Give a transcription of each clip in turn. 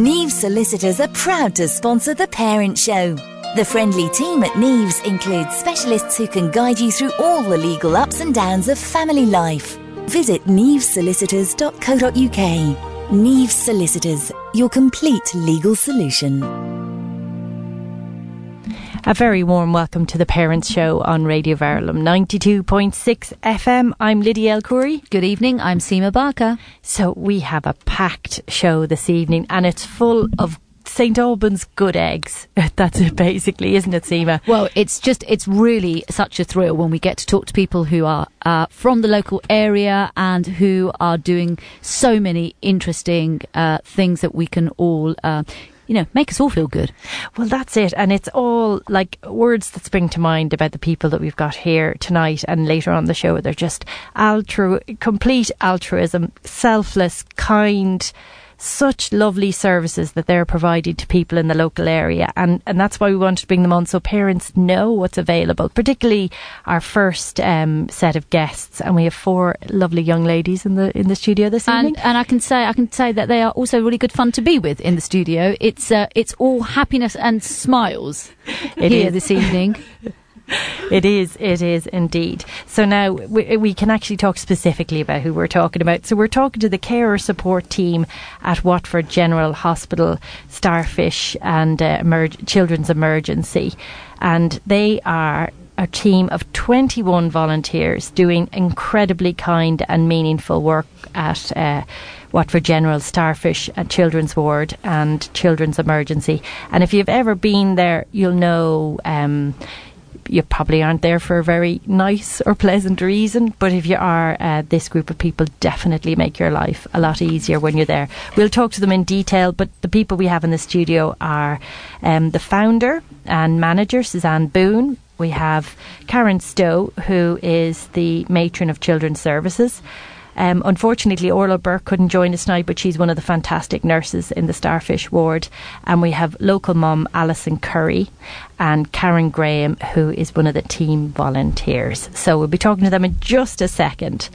Neves Solicitors are proud to sponsor The Parent Show. The friendly team at Neves includes specialists who can guide you through all the legal ups and downs of family life. Visit nevesolicitors.co.uk. Neves Solicitors, your complete legal solution. A very warm welcome to the Parents Show on Radio Verulam 92.6 FM. I'm Lydia El Khoury. Good evening, I'm Seema Barker. So we have a packed show this evening and it's full of St Albans good eggs. That's it basically, isn't it, Seema? Well, it's just, it's really such a thrill when we get to talk to people who are uh, from the local area and who are doing so many interesting uh, things that we can all uh, you know, make us all feel good. Well, that's it. And it's all like words that spring to mind about the people that we've got here tonight and later on the show. They're just altru- complete altruism, selfless, kind, such lovely services that they're providing to people in the local area. And, and that's why we wanted to bring them on so parents know what's available, particularly our first um, set of guests. And we have four lovely young ladies in the in the studio this and, evening. And I can say I can say that they are also really good fun to be with in the studio. It's uh, it's all happiness and smiles It here is. this evening. It is, it is indeed. So now we, we can actually talk specifically about who we're talking about. So we're talking to the carer support team at Watford General Hospital, Starfish and uh, emerg- Children's Emergency. And they are a team of 21 volunteers doing incredibly kind and meaningful work at uh, Watford General, Starfish and Children's Ward and Children's Emergency. And if you've ever been there, you'll know. Um, you probably aren't there for a very nice or pleasant reason, but if you are, uh, this group of people definitely make your life a lot easier when you're there. We'll talk to them in detail, but the people we have in the studio are um, the founder and manager, Suzanne Boone. We have Karen Stow, who is the matron of Children's Services. Um, unfortunately, Orla Burke couldn't join us tonight, but she's one of the fantastic nurses in the Starfish ward. And we have local mum Alison Curry and Karen Graham, who is one of the team volunteers. So we'll be talking to them in just a second.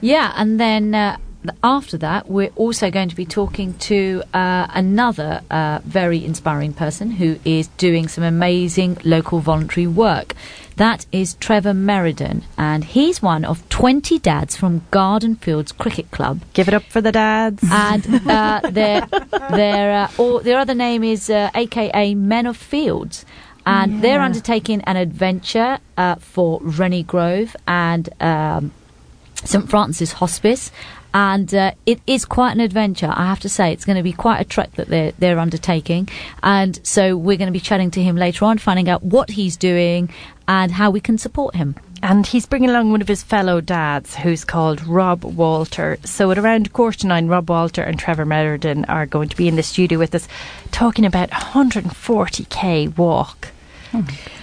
Yeah, and then uh, after that, we're also going to be talking to uh, another uh, very inspiring person who is doing some amazing local voluntary work. That is Trevor Meriden, and he's one of 20 dads from Garden Fields Cricket Club. Give it up for the dads. And uh, their, their, uh, or their other name is uh, AKA Men of Fields. And they're undertaking an adventure uh, for Rennie Grove and um, St Francis Hospice, and uh, it is quite an adventure. I have to say, it's going to be quite a trek that they're they're undertaking, and so we're going to be chatting to him later on, finding out what he's doing and how we can support him. And he's bringing along one of his fellow dads who's called Rob Walter. So at around quarter to nine, Rob Walter and Trevor Meriden are going to be in the studio with us talking about 140k walk.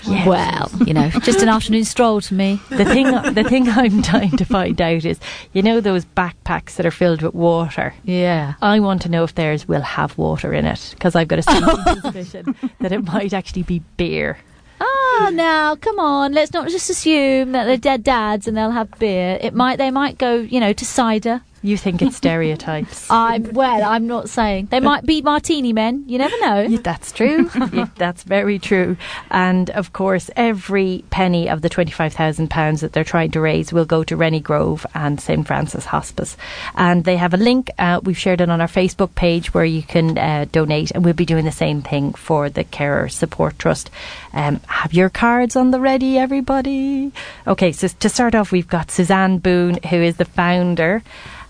Well, you know, just an afternoon stroll to me. The thing, the thing I'm trying to find out is, you know, those backpacks that are filled with water. Yeah. I want to know if theirs will have water in it because I've got a sneaking suspicion that it might actually be beer. Ah, now come on. Let's not just assume that they're dead dads and they'll have beer. It might. They might go, you know, to cider. You think it's stereotypes? I'm well. I'm not saying they might be martini men. You never know. Yeah, that's true. Yeah, that's very true. And of course, every penny of the £25,000 that they're trying to raise will go to Rennie Grove and St Francis Hospice. And they have a link, uh, we've shared it on our Facebook page where you can uh, donate. And we'll be doing the same thing for the Carer Support Trust. Um, have your cards on the ready, everybody. Okay, so to start off, we've got Suzanne Boone, who is the founder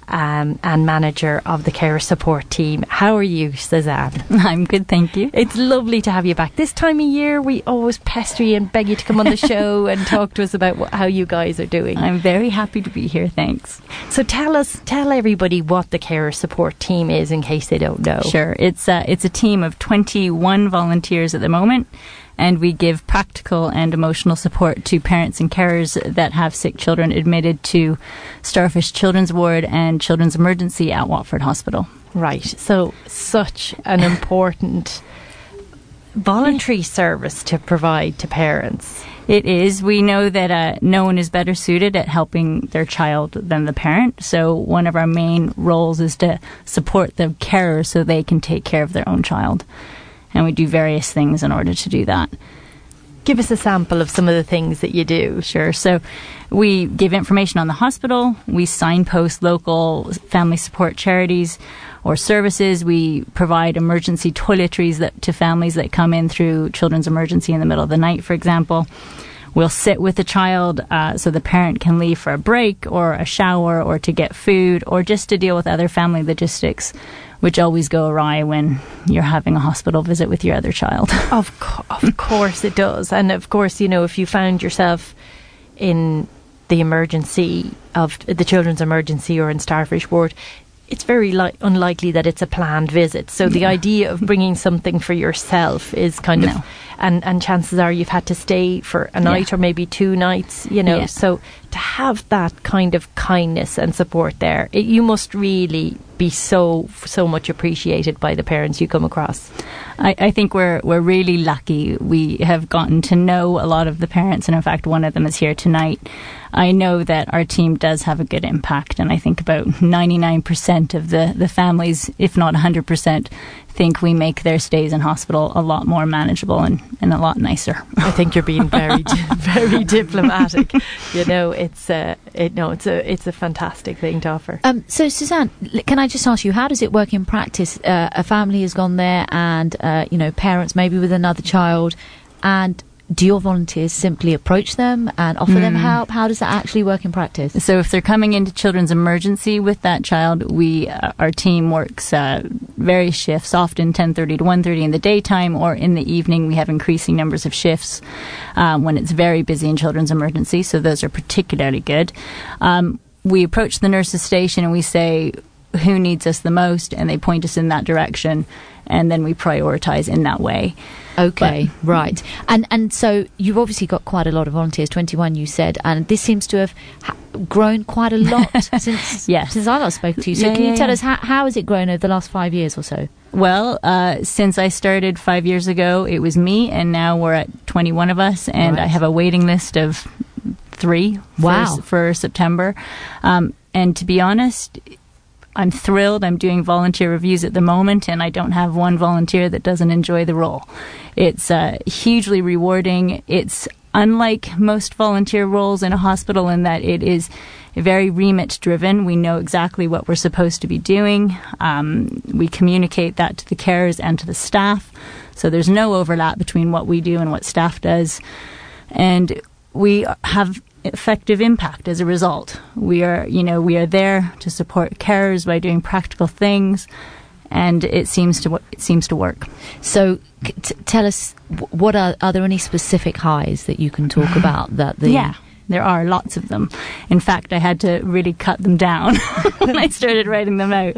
um, and manager of the Carer Support Team. How are you, Suzanne? I'm good, thank you. It's lovely to have you back. This time of year, we always pester you and beg you to come on the show and talk to us about wh- how you guys are doing. I'm very happy to be here, thanks. So tell us, tell everybody what the Carer Support Team is in case they don't know. Sure, it's uh, it's a team of 21 volunteers at the moment, and we give practical and emotional support to parents and carers that have sick children admitted to Starfish Children's Ward and Children's Emergency at Watford Hospital. Right. So such an important voluntary service to provide to parents. It is. We know that uh, no one is better suited at helping their child than the parent. So one of our main roles is to support the carer so they can take care of their own child. And we do various things in order to do that. Give us a sample of some of the things that you do. Sure. So we give information on the hospital. We signpost local family support charities or services. We provide emergency toiletries that, to families that come in through children's emergency in the middle of the night, for example. We'll sit with the child uh, so the parent can leave for a break or a shower or to get food or just to deal with other family logistics, which always go awry when you're having a hospital visit with your other child. Of, co- of course it does. And of course, you know, if you found yourself in the emergency of the children's emergency or in Starfish Ward, it's very li- unlikely that it's a planned visit. So the idea of bringing something for yourself is kind No. of, and and chances are you've had to stay for a night or maybe two nights. You know, Yeah. so to have that kind of kindness and support there, it, you must really be so so much appreciated by the parents you come across. I, I think we're we're really lucky. We have gotten to know a lot of the parents, and in fact, one of them is here tonight. I know that our team does have a good impact, and I think about ninety nine percent of the the families, if not hundred percent, think we make their stays in hospital a lot more manageable and, and a lot nicer. I think you're being very, very diplomatic. You know, it's a, it, no, it's a, it's a fantastic thing to offer. Um, so, Suzanne, can I just ask you, how does it work in practice? Uh, a family has gone there, and uh, you know, parents maybe with another child, and do your volunteers simply approach them and offer them help? How does that actually work in practice? So if they're coming into children's emergency with that child, we uh, our team works uh, various shifts, often 10:30 to 1:30 in the daytime, or in the evening. We have increasing numbers of shifts um, when it's very busy in children's emergency. So those are particularly good. Um, we approach the nurses station and we say who needs us the most, and they point us in that direction, and then we prioritize in that way. Okay, right. And and so you've obviously got quite a lot of volunteers. Twenty one, you said, and this seems to have ha- grown quite a lot since Yes. since I last spoke to you. So Yeah, can you yeah, tell yeah. us how how has it grown over the last five years or so? Well, uh, since I started five years ago, it was me, and now we're at 21 of us, and Right. I have a waiting list of three for, Wow. for September. Um, and to be honest, I'm thrilled. I'm doing volunteer reviews at the moment, and I don't have one volunteer that doesn't enjoy the role. It's uh, hugely rewarding. It's unlike most volunteer roles in a hospital in that it is very remit driven. We know exactly what we're supposed to be doing. Um, we communicate that to the carers and to the staff. So there's no overlap between what we do and what staff does. And we have effective impact as a result. We are, you know, we are there to support carers by doing practical things, and it seems to it seems to work. So t- tell us, what are are there any specific highs that you can talk about that the yeah, there are lots of them. In fact, I had to really cut them down when I started writing them out.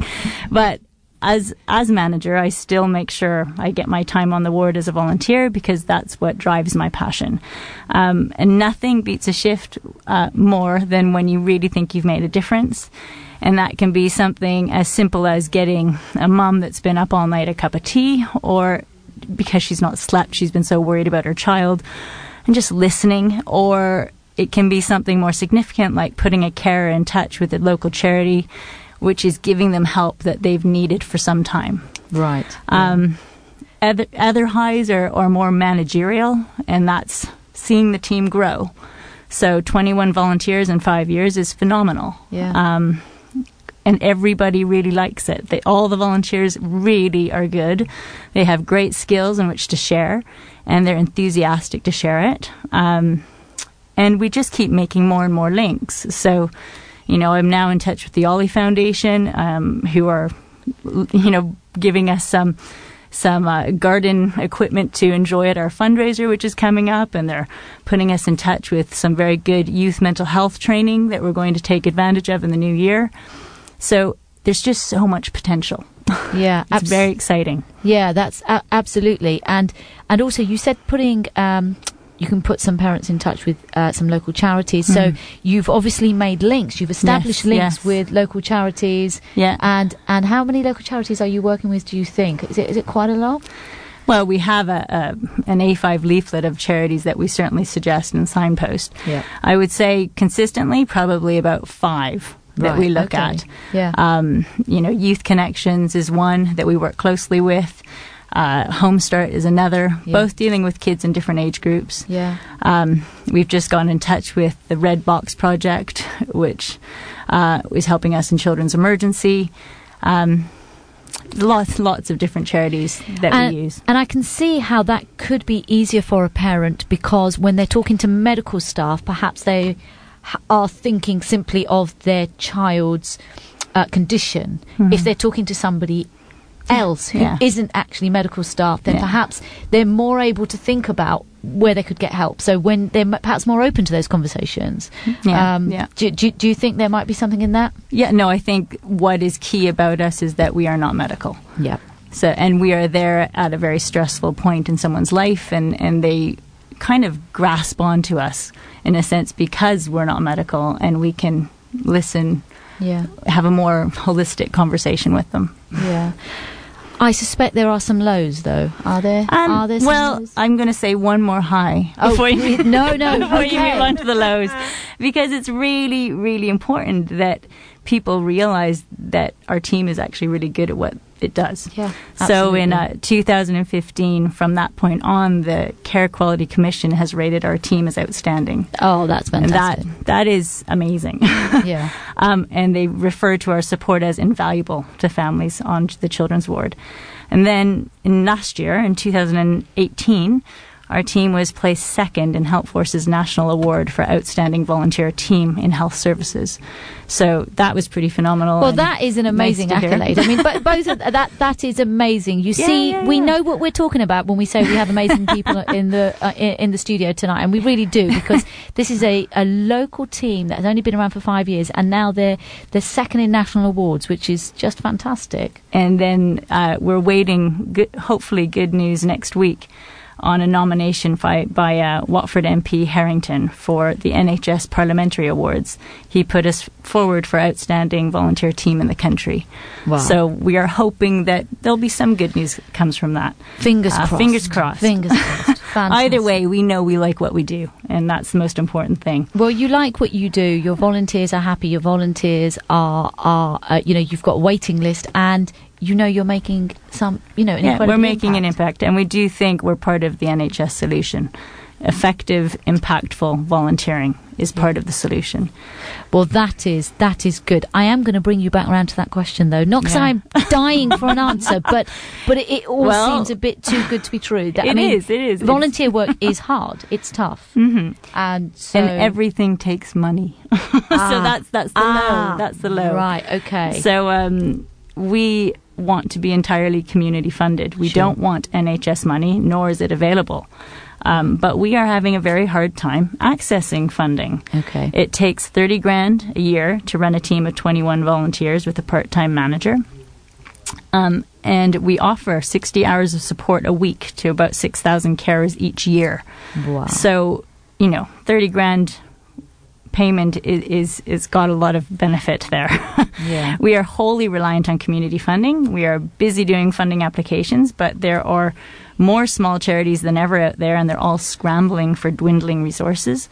But as as manager, I still make sure I get my time on the ward as a volunteer because that's what drives my passion. Um, and nothing beats a shift uh, more than when you really think you've made a difference. And that can be something as simple as getting a mum that's been up all night a cup of tea, or because she's not slept, she's been so worried about her child, and just listening, or it can be something more significant like putting a carer in touch with a local charity, which is giving them help that they've needed for some time. right? Um, other, other highs are, are more managerial, and that's seeing the team grow. So 21 volunteers in five years is phenomenal. Yeah. Um, and everybody really likes it. They, all the volunteers really are good. They have great skills in which to share, and they're enthusiastic to share it. Um, and we just keep making more and more links. So, you know, I'm now in touch with the Ollie Foundation, um, who are, you know, giving us some some uh, garden equipment to enjoy at our fundraiser, which is coming up, and they're putting us in touch with some very good youth mental health training that we're going to take advantage of in the new year. So there's just so much potential. yeah, It's abs- very exciting. Yeah, that's a- absolutely, and and also you said putting um, you can put some parents in touch with uh, some local charities. So you've obviously made links. You've established. Yes, links yes. with local charities. Yeah. And and how many local charities are you working with? Do you think is it is it quite a lot? Well, we have a, a an A5 leaflet of charities that we certainly suggest and signpost. Yeah. I would say consistently, probably about five that Right, we look okay. at. Yeah. Um, you know, Youth Connections is one that we work closely with. Uh, Home Start is another, Yeah. both dealing with kids in different age groups. Yeah. Um, we've just gone in touch with the Red Box Project, which uh, is helping us in children's emergency. Um, lots, lots of different charities that and, we use. and I can see how that could be easier for a parent because when they're talking to medical staff, perhaps they are thinking simply of their child's uh, condition. If they're talking to somebody else who Yeah. not actually medical staff, then Yeah. perhaps they're more able to think about where they could get help. So when they're perhaps more open to those conversations. Yeah, Um, yeah. Do, do, do you think there might be something in that? Yeah, no, I think what is key about us is that we are not medical. Yeah. So, and we are there at a very stressful point in someone's life, and, and they kind of grasp onto us in a sense because we're not medical and we can listen, Yeah. have a more holistic conversation with them. Yeah. I suspect there are some lows, though. Are there? Um, are there some well, lows? I'm going to say one more high Oh, before you, no, no, before you move on to the lows, because it's really, really important that people realize that our team is actually really good at what it does. Yeah, So in uh, 2015, from that point on, the Care Quality Commission has rated our team as outstanding. Oh, that's And fantastic. that that is amazing. yeah. um, and they refer to our support as invaluable to families on the children's ward. And then in last year, in 2018, our team was placed second in Helpforce's National Award for Outstanding Volunteer Team in Health Services. So that was pretty phenomenal. Well, that is an amazing hear. accolade. I mean, but both of that that is amazing. You Yeah, see, yeah, we know what we're talking about when we say we have amazing people in the uh, in, in the studio tonight, and we really do because this is a, a local team that has only been around for five years, and now they're they're second in national awards, which is just fantastic. and then uh, we're waiting, good, hopefully, good news next week on a nomination by, by uh, Watford MP Harrington for the NHS Parliamentary Awards. He put us forward for outstanding volunteer team in the country. Wow. So we are hoping that there'll be some good news that comes from that. Fingers Uh, crossed. fingers crossed. Fingers crossed. Either way, we know we like what we do, and that's the most important thing. Well, you like what you do. Your volunteers are happy. Your volunteers are are uh, you know you've got a waiting list, and you know you're making some you know an Yeah, we're making an impact. impact, and we do think we're part of the NHS solution. Effective, impactful volunteering is part of the solution. Well, that is that is good. I am going to bring you back around to that question though, not because Yeah. I'm dying for an answer, but but it, it all Well, seems a bit too good to be true. That, I it mean, is, it is. Volunteer work is hard. It's tough, hmm and so and everything takes money. so that's that's the Ah, low. That's the low. Right. Okay. So um, we want to be entirely community funded. We Sure. don't want NHS money, nor is it available. Um, but we are having a very hard time accessing funding. okay. It takes 30 grand a year to run a team of 21 volunteers with a part time manager. Um, and we offer 60 hours of support a week to about 6,000 carers each year. wow. So, you know, 30 grand payment is, is, is got a lot of benefit there. yeah. we are wholly reliant on community funding. We are busy doing funding applications, but there are more small charities than ever out there, and they're all scrambling for dwindling resources.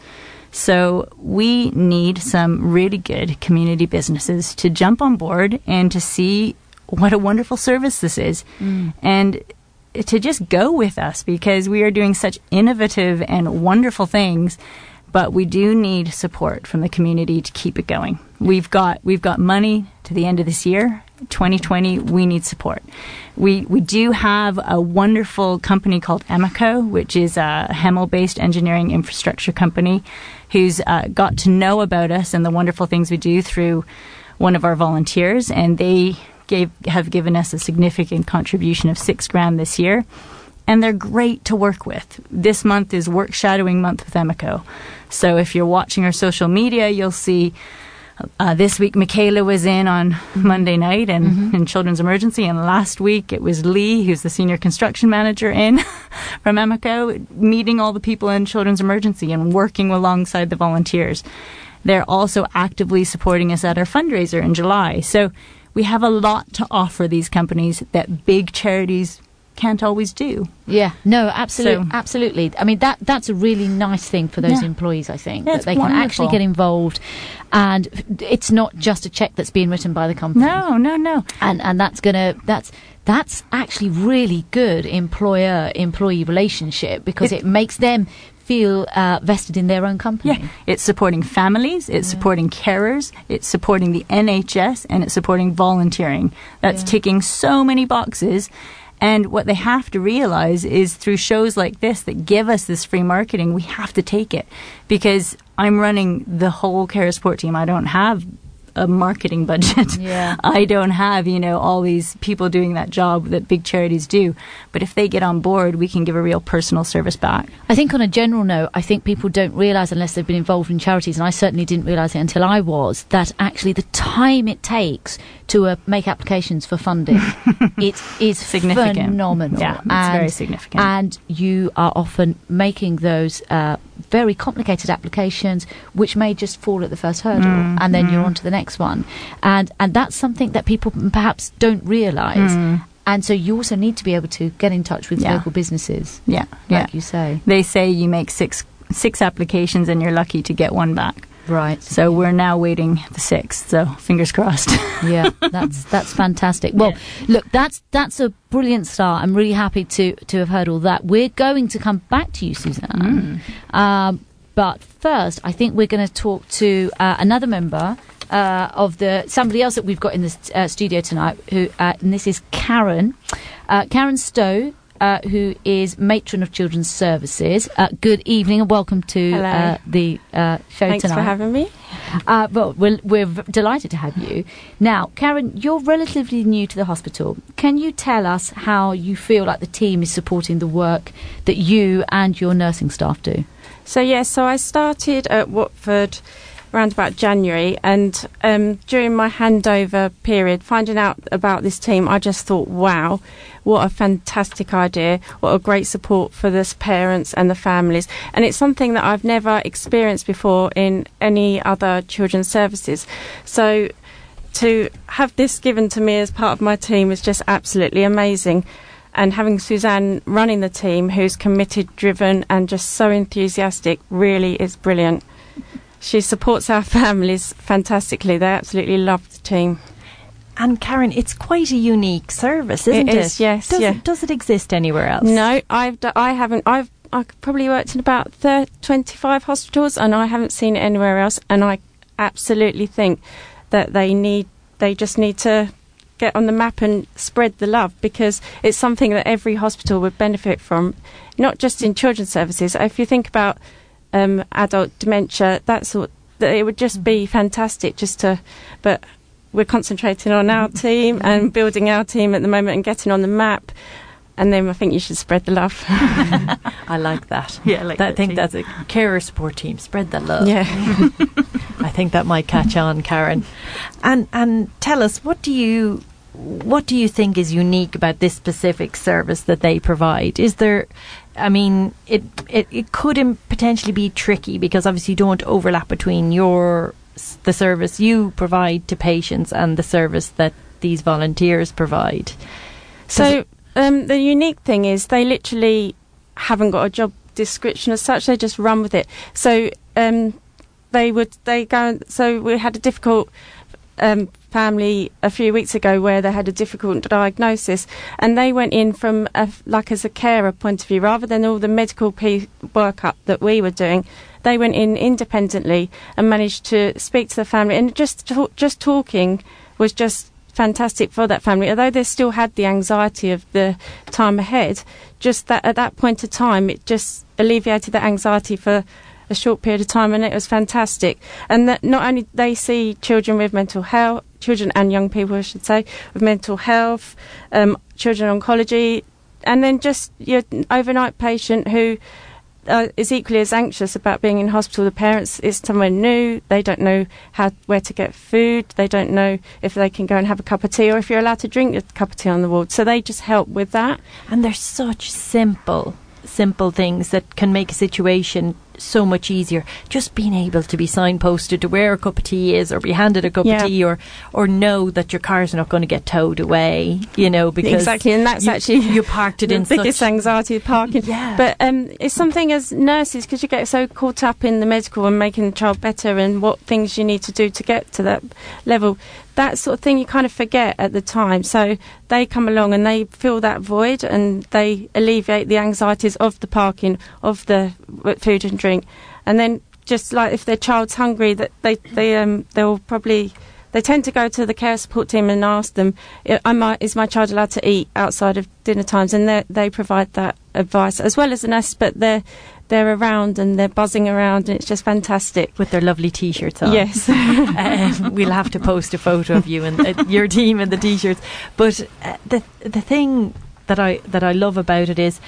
So we need some really good community businesses to jump on board and to see what a wonderful service this is. Mm. And to just go with us because we are doing such innovative and wonderful things but we do need support from the community to keep it going. We've got we've got money to the end of this year, 2020. We need support. We we do have a wonderful company called Emico, which is a Hemel-based engineering infrastructure company, who's uh, got to know about us and the wonderful things we do through one of our volunteers, and they gave have given us a significant contribution of six grand this year and they're great to work with. This month is work shadowing month with Emico. So if you're watching our social media, you'll see uh, this week Michaela was in on Monday night and in Children's Emergency, and last week it was Lee, who's the senior construction manager in from Emico, meeting all the people in Children's Emergency and working alongside the volunteers. They're also actively supporting us at our fundraiser in July. So we have a lot to offer these companies that big charities can't always do. Yeah, no, absolutely, So- absolutely. I mean, that that's a really nice thing for those Yeah. employees. I think Yeah, that they can actually get involved, and it's not just a check that's being written by the company. No, no, no. and and that's gonna that's that's actually really good employer employee relationship because it, It- makes them feel uh, vested in their own company. Yeah, it's supporting families, it's supporting carers, it's supporting the NHS, and it's supporting volunteering. That's Yeah. ticking so many boxes. And what they have to realize is through shows like this that give us this free marketing, we have to take it because I'm running the whole care support team. I don't have a marketing budget. Yeah. I don't have, you know, all these people doing that job that big charities do. But if they get on board, we can give a real personal service back. I think on a general note, I think people don't realise unless they've been involved in charities, and I certainly didn't realise it until I was, that actually the time it takes to uh, make applications for funding, it is Significant. phenomenal. Yeah, it's and, very significant. And you are often making those uh, very complicated applications, which may just fall at the first hurdle, Mm, and then you're on to the next one. And and that's something that people perhaps don't realise. Mm. And so you also need to be able to get in touch with Yeah. local businesses, Yeah, yeah. you say. they say you make six six applications and you're lucky to get one back. Right. So we're now waiting the sixth. So fingers crossed. yeah, that's that's fantastic. Well, look, that's that's a brilliant start. I'm really happy to to have heard all that. We're going to come back to you, Suzanne. Um, but first, I think we're going to talk to uh, another member uh, of the somebody else that we've got in the uh, studio tonight. Who uh, and this is Karen, uh, Karen Stow. Uh, who is matron of children's services? Uh, good evening and welcome to uh, the uh, show Thanks tonight. for having me. Uh, well, we're, we're v- delighted to have you. Now, Karen, you're relatively new to the hospital. Can you tell us how you feel like the team is supporting the work that you and your nursing staff do? So yeah, so I started at Watford around about January, and um, during my handover period, finding out about this team, I just thought, wow, what a fantastic idea! What a great support for the parents and the families, and it's something that I've never experienced before in any other children's services. So to have this given to me as part of my team is just absolutely amazing. And having Suzanne running the team, who's committed, driven, and just so enthusiastic, really is brilliant. She supports our families fantastically. They absolutely love the team. And Karen, it's quite a unique service, isn't It it? is, yes, Does, yeah. it, does it exist anywhere else? No, I've d- I haven't. I've I probably worked in about thir 25 hospitals, and I haven't seen it anywhere else. And I absolutely think that they need they just need to get on the map and spread the love because it's something that every hospital would benefit from, not just in children's services. If you think about um, adult dementia, that's what that it would just be mm. fantastic just to, but we're concentrating on our mm. team mm. and building our team at the moment and getting on the map. And then I think you should spread the love. I like that. Yeah, I like I think too. that's a carer support team. Spread the love. yeah. I think that might catch on, Karen. And and tell us what do you what do you think is unique about this specific service that they provide? Is there I mean, it it, it could potentially be tricky because obviously you don't overlap between your the service you provide to patients and the service that these volunteers provide. So um, the unique thing is they literally haven't got a job description as such. They just run with it. So um, they would they go. So we had a difficult um, family a few weeks ago where they had a difficult diagnosis, and they went in from a, like as a carer point of view rather than all the medical p- workup that we were doing. They went in independently and managed to speak to the family, and just talk, just talking was just fantastic for that family. Although they still had the anxiety of the time ahead, just that at that point of time, it just alleviated that anxiety for a short period of time, and it was fantastic. And that not only they see children with mental health, children and young people, I should say, with mental health, um, children oncology, and then just your overnight patient who uh, is equally as anxious about being in hospital. The parents is somewhere new. They don't know how where to get food. They don't know if they can go and have a cup of tea or if you're allowed to drink a cup of tea on the ward. So they just help with that. And they're such simple simple things that can make a situation so much easier. Just being able to be signposted to where a cup of tea is, or be handed a cup Yeah. of tea, or or know that your car's not going to get towed away. You know, because exactly, and that's you, actually you parked it the in biggest such anxiety of parking. Yeah. But um, it's something as nurses because you get so caught up in the medical and making the child better and what things you need to do to get to that level. That sort of thing you kind of forget at the time. So they come along and they fill that void and they alleviate the anxieties of the parking, of the food and drink, and then just like if their child's hungry, that they they um they'll probably. They tend to go to the care support team and ask them, "I- is my child allowed to eat outside of dinner times? And they they provide that advice as well as an but they're they're around and they're buzzing around, and it's just fantastic. with their lovely t-shirts on. Yes, um, we'll have to post a photo of you and uh, your team and the t-shirts. But uh, the the thing that I that I love about it is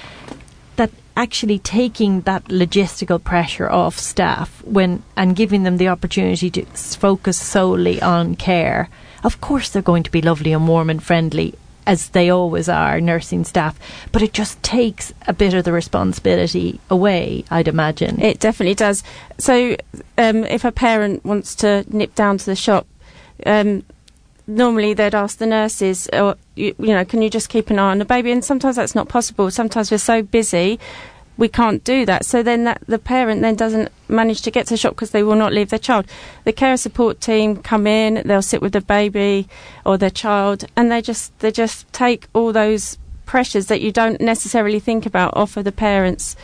actually taking that logistical pressure off staff when and giving them the opportunity to focus solely on care. Of course, they're going to be lovely and warm and friendly. As they always are, nursing staff, but it just takes a bit of the responsibility away, I'd imagine. it definitely does. So, um, if a parent wants to nip down to the shop, um, normally they'd ask the nurses, or you, you know, can you just keep an eye on the baby? And sometimes that's not possible. Sometimes we're so busy, we can't do that. So then that the parent then doesn't manage to get to the shop because they will not leave their child. The care support team come in, they'll sit with the baby or their child, and they just they just take all those pressures that you don't necessarily think about off of the parents.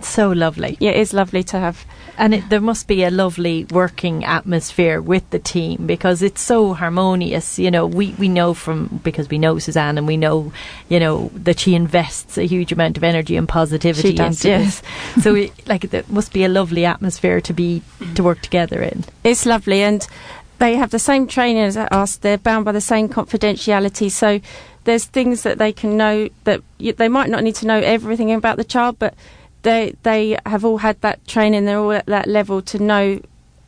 so lovely. Yeah, it is lovely to have. And it, there must be a lovely working atmosphere with the team because it's so harmonious. You know, we, we know from, because we know Suzanne and we know, you know, that she invests a huge amount of energy and positivity She does, into yes. this. So, it, like, there must be a lovely atmosphere to be, to work together in. It's lovely, and they have the same training as us. They're bound by the same confidentiality. So there's things that they can know that y- they might not need to know everything about the child, but they they have all had that training. They're all at that level to know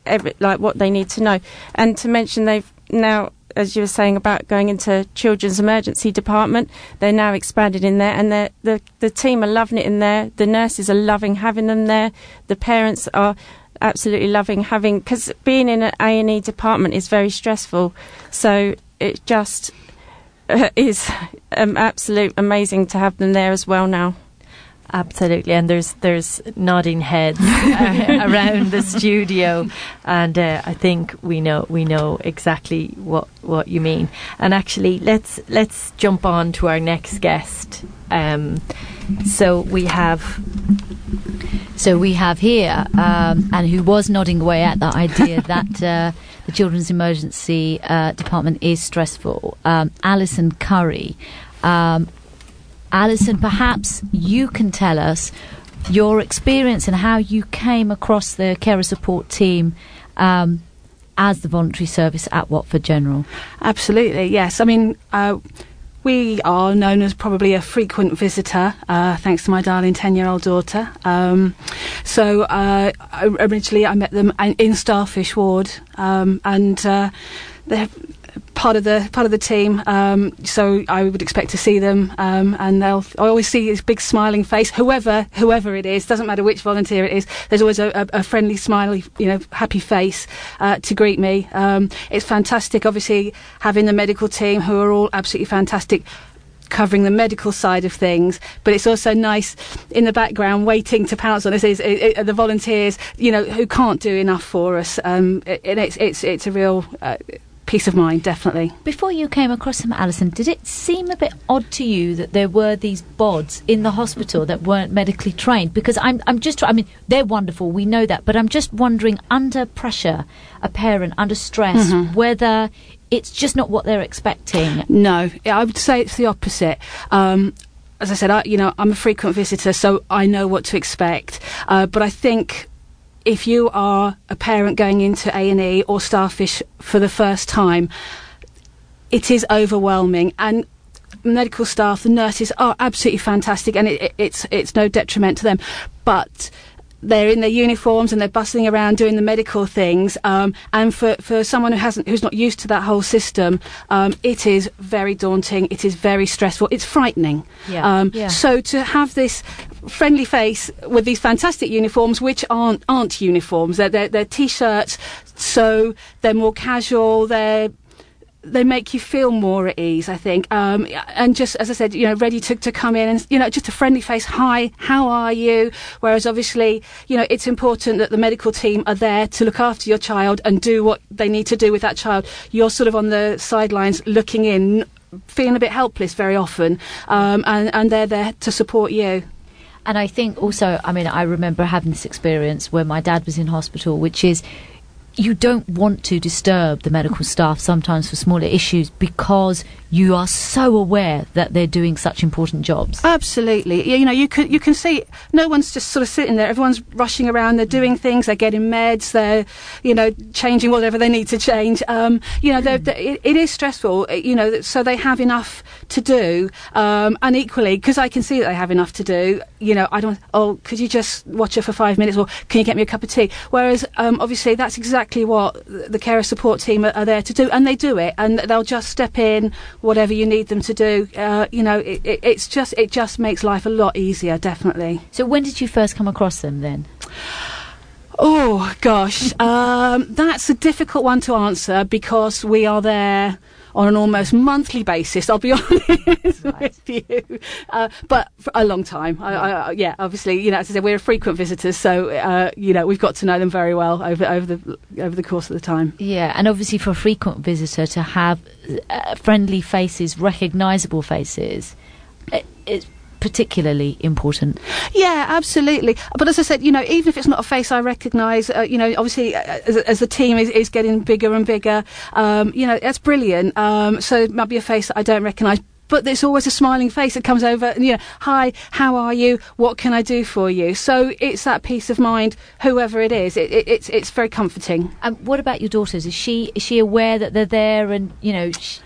every, like what they need to know. And to mention, they've now. As you were saying about going into children's emergency department, they're now expanded in there, and the the team are loving it in there. The nurses are loving having them there. The parents are absolutely loving having because being in an A and E department is very stressful. So it just uh, is um, absolute amazing to have them there as well now. Absolutely, and there's there's nodding heads uh, around the studio, and uh, I think we know we know exactly what what you mean. And actually, let's let's jump on to our next guest. Um, so we have So we have here, um, and who was nodding away at that idea that uh, the Children's Emergency uh, Department is stressful, um, Alison Curry. Um, Alison, perhaps you can tell us your experience and how you came across the carer support team um, as the voluntary service at Watford General. Absolutely, yes. I mean, uh, we are known as probably a frequent visitor, uh, thanks to my darling 10 year old daughter. Um, so, uh, originally I met them in Starfish Ward, um, and uh, they're part of the part of the team. Um, so I would expect to see them, um, and they'll. I always see this big smiling face. Whoever whoever it is, doesn't matter which volunteer it is. There's always a, a, a friendly, smiley, you know, happy face uh, to greet me. Um, it's fantastic, obviously having the medical team who are all absolutely fantastic. Covering the medical side of things, but it's also nice in the background waiting to pounce on us is, the volunteers, you know, who can't do enough for us. Um, and it's it's it's a real uh, peace of mind, definitely. Before you came across him, Alison, did it seem a bit odd to you that there were these bods in the hospital that weren't medically trained? Because I'm, I'm just, I mean, they're wonderful, we know that, but I'm just wondering, under pressure, a parent under stress, whether it's just not what they're expecting. No, I would say it's the opposite. Um, as I said, I, you know, I'm a frequent visitor, so I know what to expect. Uh, but I think if you are a parent going into A and E or Starfish for the first time, it is overwhelming and. Medical staff, the nurses are absolutely fantastic, and it, it, it's it's no detriment to them. But they're in their uniforms and they're bustling around doing the medical things. Um, and for, for someone who hasn't, who's not used to that whole system, um, it is very daunting. It is very stressful. It's frightening. Yeah. Um, Yeah. So to have this friendly face with these fantastic uniforms, which aren't aren't uniforms, they're they're, they're t-shirts, so they're more casual. They're they make you feel more at ease, I think. Um, and just, as I said, you know, ready to, to come in and, you know, just a friendly face. Hi, how are you? Whereas obviously, you know, it's important that the medical team are there to look after your child and do what they need to do with that child. You're sort of on the sidelines looking in, feeling a bit helpless very often. Um, and, and they're there to support you. And I think also, I mean, I remember having this experience where my dad was in hospital, which is you don't want to disturb the medical staff sometimes for smaller issues because you are so aware that they're doing such important jobs. Absolutely. You know, you can you can see no one's just sort of sitting there. Everyone's rushing around. They're doing things. They're getting meds. They're, you know, changing whatever they need to change. Um, you know, they're, they're, it, it is stressful. uh, You know, so they have enough to do. Um, and equally, because I can see that they have enough to do. You know, I don't. Oh, could you just watch her for five minutes, or can you get me a cup of tea? Whereas, um, obviously, that's exactly what the carer support team are, are there to do, and they do it, and they'll just step in whatever you need them to do. Uh, you know, it, it, it's just it just makes life a lot easier, definitely. So when did you first come across them then? Oh gosh, um, that's a difficult one to answer because we are there on an almost monthly basis. I'll be honest with you, uh, but for a long time. I, I, yeah, obviously, you know, as I said, we're frequent visitors, so uh, you know we've got to know them very well over over the over the course of the time. Yeah, and obviously for a frequent visitor to have uh, friendly faces, recognisable faces, uh, is particularly important. Yeah, absolutely. But as I said, you know, even if it's not a face I recognise, uh, you know, obviously uh, as, as the team is, is getting bigger and bigger, um, you know, that's brilliant. Um, so it might be a face that I don't recognise. But there's always a smiling face that comes over, and you know, hi, how are you? What can I do for you? So it's that peace of mind, whoever it is. It, it, it's it's very comforting. And what about your daughters? Is she is she aware that they're there and you know? Sh-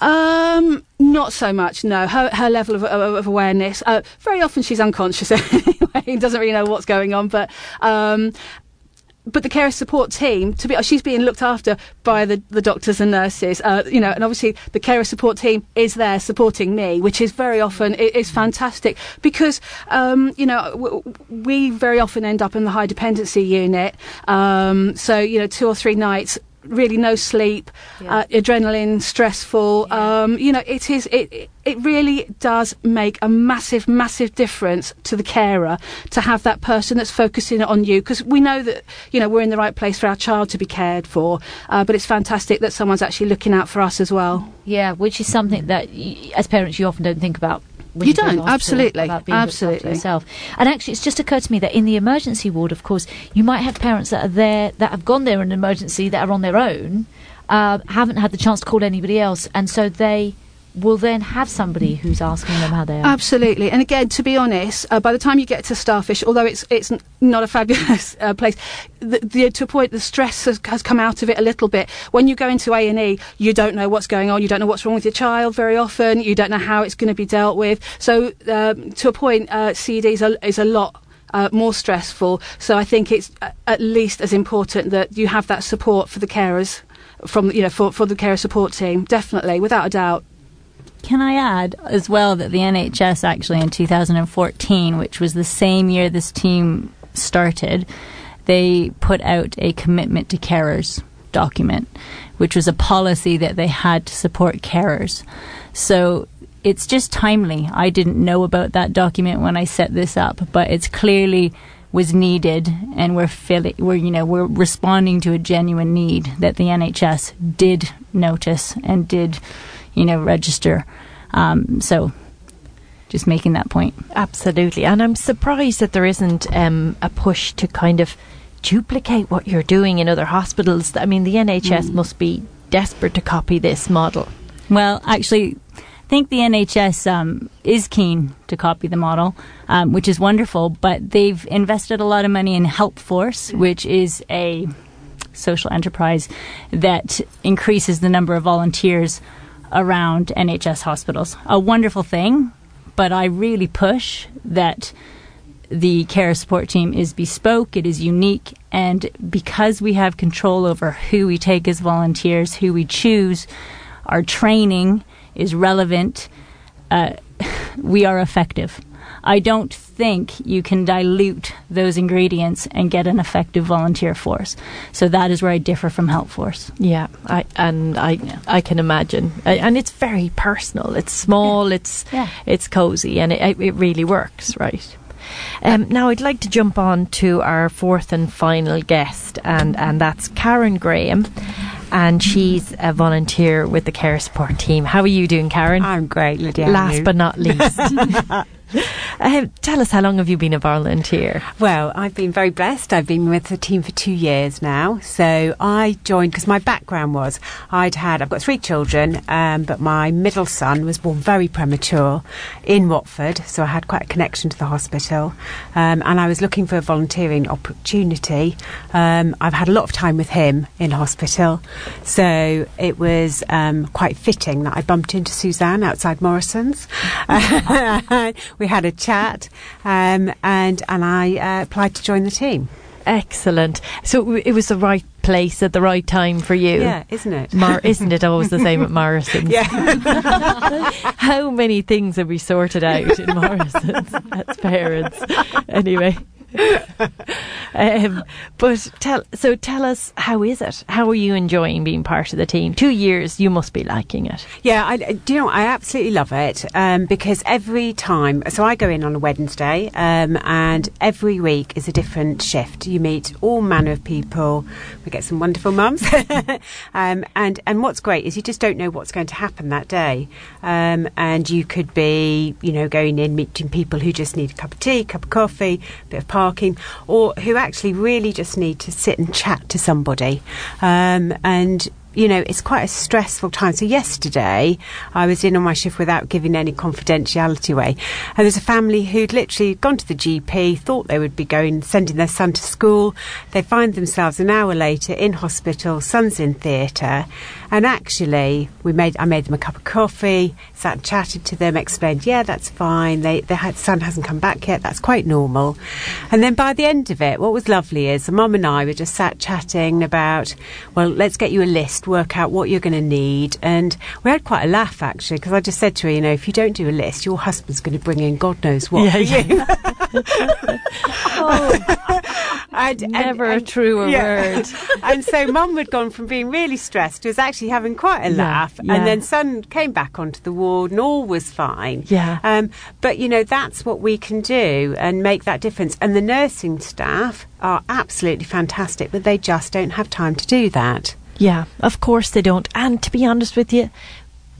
Um, not so much. No, her her level of, of, awareness. Uh, very often she's unconscious anyway, doesn't really know what's going on. But um, but the care support team, to be she's being looked after by the, the doctors and nurses. Uh, you know, and obviously the care support team is there supporting me, which is very often is fantastic because um, you know we very often end up in the high dependency unit. Um, so you know, two or three nights really no sleep, uh, adrenaline, stressful. Um, you know, it is it it really does make a massive, massive difference to the carer to have that person that's focusing on you because we know that you know we're in the right place for our child to be cared for, uh, but it's fantastic that someone's actually looking out for us as well. yeah, which is something that as parents you often don't think about. You don't, absolutely, absolutely. yourself. And actually, it's just occurred to me that in the emergency ward, of course, you might have parents that are there that have gone there in an emergency that are on their own, uh, haven't had the chance to call anybody else, and so they will then have somebody who's asking them how they are. Absolutely, and again, to be honest, uh, by the time you get to Starfish, although it's it's not a fabulous uh, place, the, the, to a point the stress has, has come out of it a little bit. When you go into A and E, you don't know what's going on, you don't know what's wrong with your child very often, you don't know how it's going to be dealt with. So, um, to a point, uh, CD is a, is a lot. Uh, more stressful, so I think it's uh, at least as important that you have that support for the carers, from you know for, for the carer support team, definitely, without a doubt. Can I add as well that the NHS actually in 2014, which was the same year this team started, they put out a commitment to carers document, which was a policy that they had to support carers. So it's just timely. I didn't know about that document when I set this up, but it's clearly was needed and we're filling we're you know we're responding to a genuine need that the NHS did notice and did you know register um, so just making that point Absolutely. And I'm surprised that there isn't um, a push to kind of duplicate what you're doing in other hospitals. I mean, the NHS must be desperate to copy this model. Well, actually, I think the NHS um, is keen to copy the model, um, which is wonderful, but they've invested a lot of money in Helpforce, which is a social enterprise that increases the number of volunteers around NHS hospitals. A wonderful thing, but I really push that the care support team is bespoke, it is unique, and because we have control over who we take as volunteers, who we choose, our training is relevant, uh, we are effective. I don't think you can dilute those ingredients and get an effective volunteer force. So that is where I differ from Helpforce. Yeah, I, and I I can imagine, I, and it's very personal. It's small. It's Yeah. it's cozy, and it it really works, right? Um, now I'd like to jump on to our fourth and final guest, and and that's Karen Graham, and she's a volunteer with the care support team. How are you doing, Karen? I'm great, Lydia. Last but not least, um, tell us how long have you been a volunteer? Well, I've been very blessed. I've been with the team for two years now. So I joined because my background was I'd had, I've got three children, um, but my middle son was born very premature in Watford. So I had quite a connection to the hospital. Um, and I was looking for a volunteering opportunity. Um, I've had a lot of time with him in hospital. So it was um, quite fitting that I bumped into Suzanne outside Morrison's. we had a chat um, and, and I uh, applied to join the team. Excellent. So it was the right place at the right time for you. Yeah, isn't it? Mar- isn't it always the same at Morrison's? yeah. How many things have we sorted out in Morrison's as parents? Anyway. Um, but tell so tell us how is it? How are you enjoying being part of the team? Two years, you must be liking it. Yeah, I, do you know, I absolutely love it um, because every time, so I go in on a Wednesday um, and every week is a different shift. You meet all manner of people. We get some wonderful mums. um, and, and what's great is you just don't know what's going to happen that day. Um, and you could be, you know, going in, meeting people who just need a cup of tea, cup of coffee, bit of parking, or who actually really just need to sit and chat to somebody. Um, and you know, it's quite a stressful time. So yesterday, I was in on my shift without giving any confidentiality away, and there's a family who'd literally gone to the GP, thought they would be going sending their son to school. They find themselves an hour later in hospital, son's in theatre, and actually, we made I made them a cup of coffee, sat and chatted to them, explained, yeah, that's fine. They their son hasn't come back yet. That's quite normal. And then by the end of it, what was lovely is the mum and I were just sat chatting about, well, let's get you a list, work out what you're going to need. And we had quite a laugh actually, because I just said to her, you know, if you don't do a list, your husband's going to bring in God knows what Yeah, for yeah. you. And- and- Never a and- truer yeah. word. and so mum had gone from being really stressed to was actually having quite a Yeah, laugh. yeah. And then son came back onto the ward and all was fine. Yeah. Um, but, you know, that's what we can do and make that difference. And the nursing staff are absolutely fantastic, but they just don't have time to do that. Yeah, of course they don't. And to be honest with you,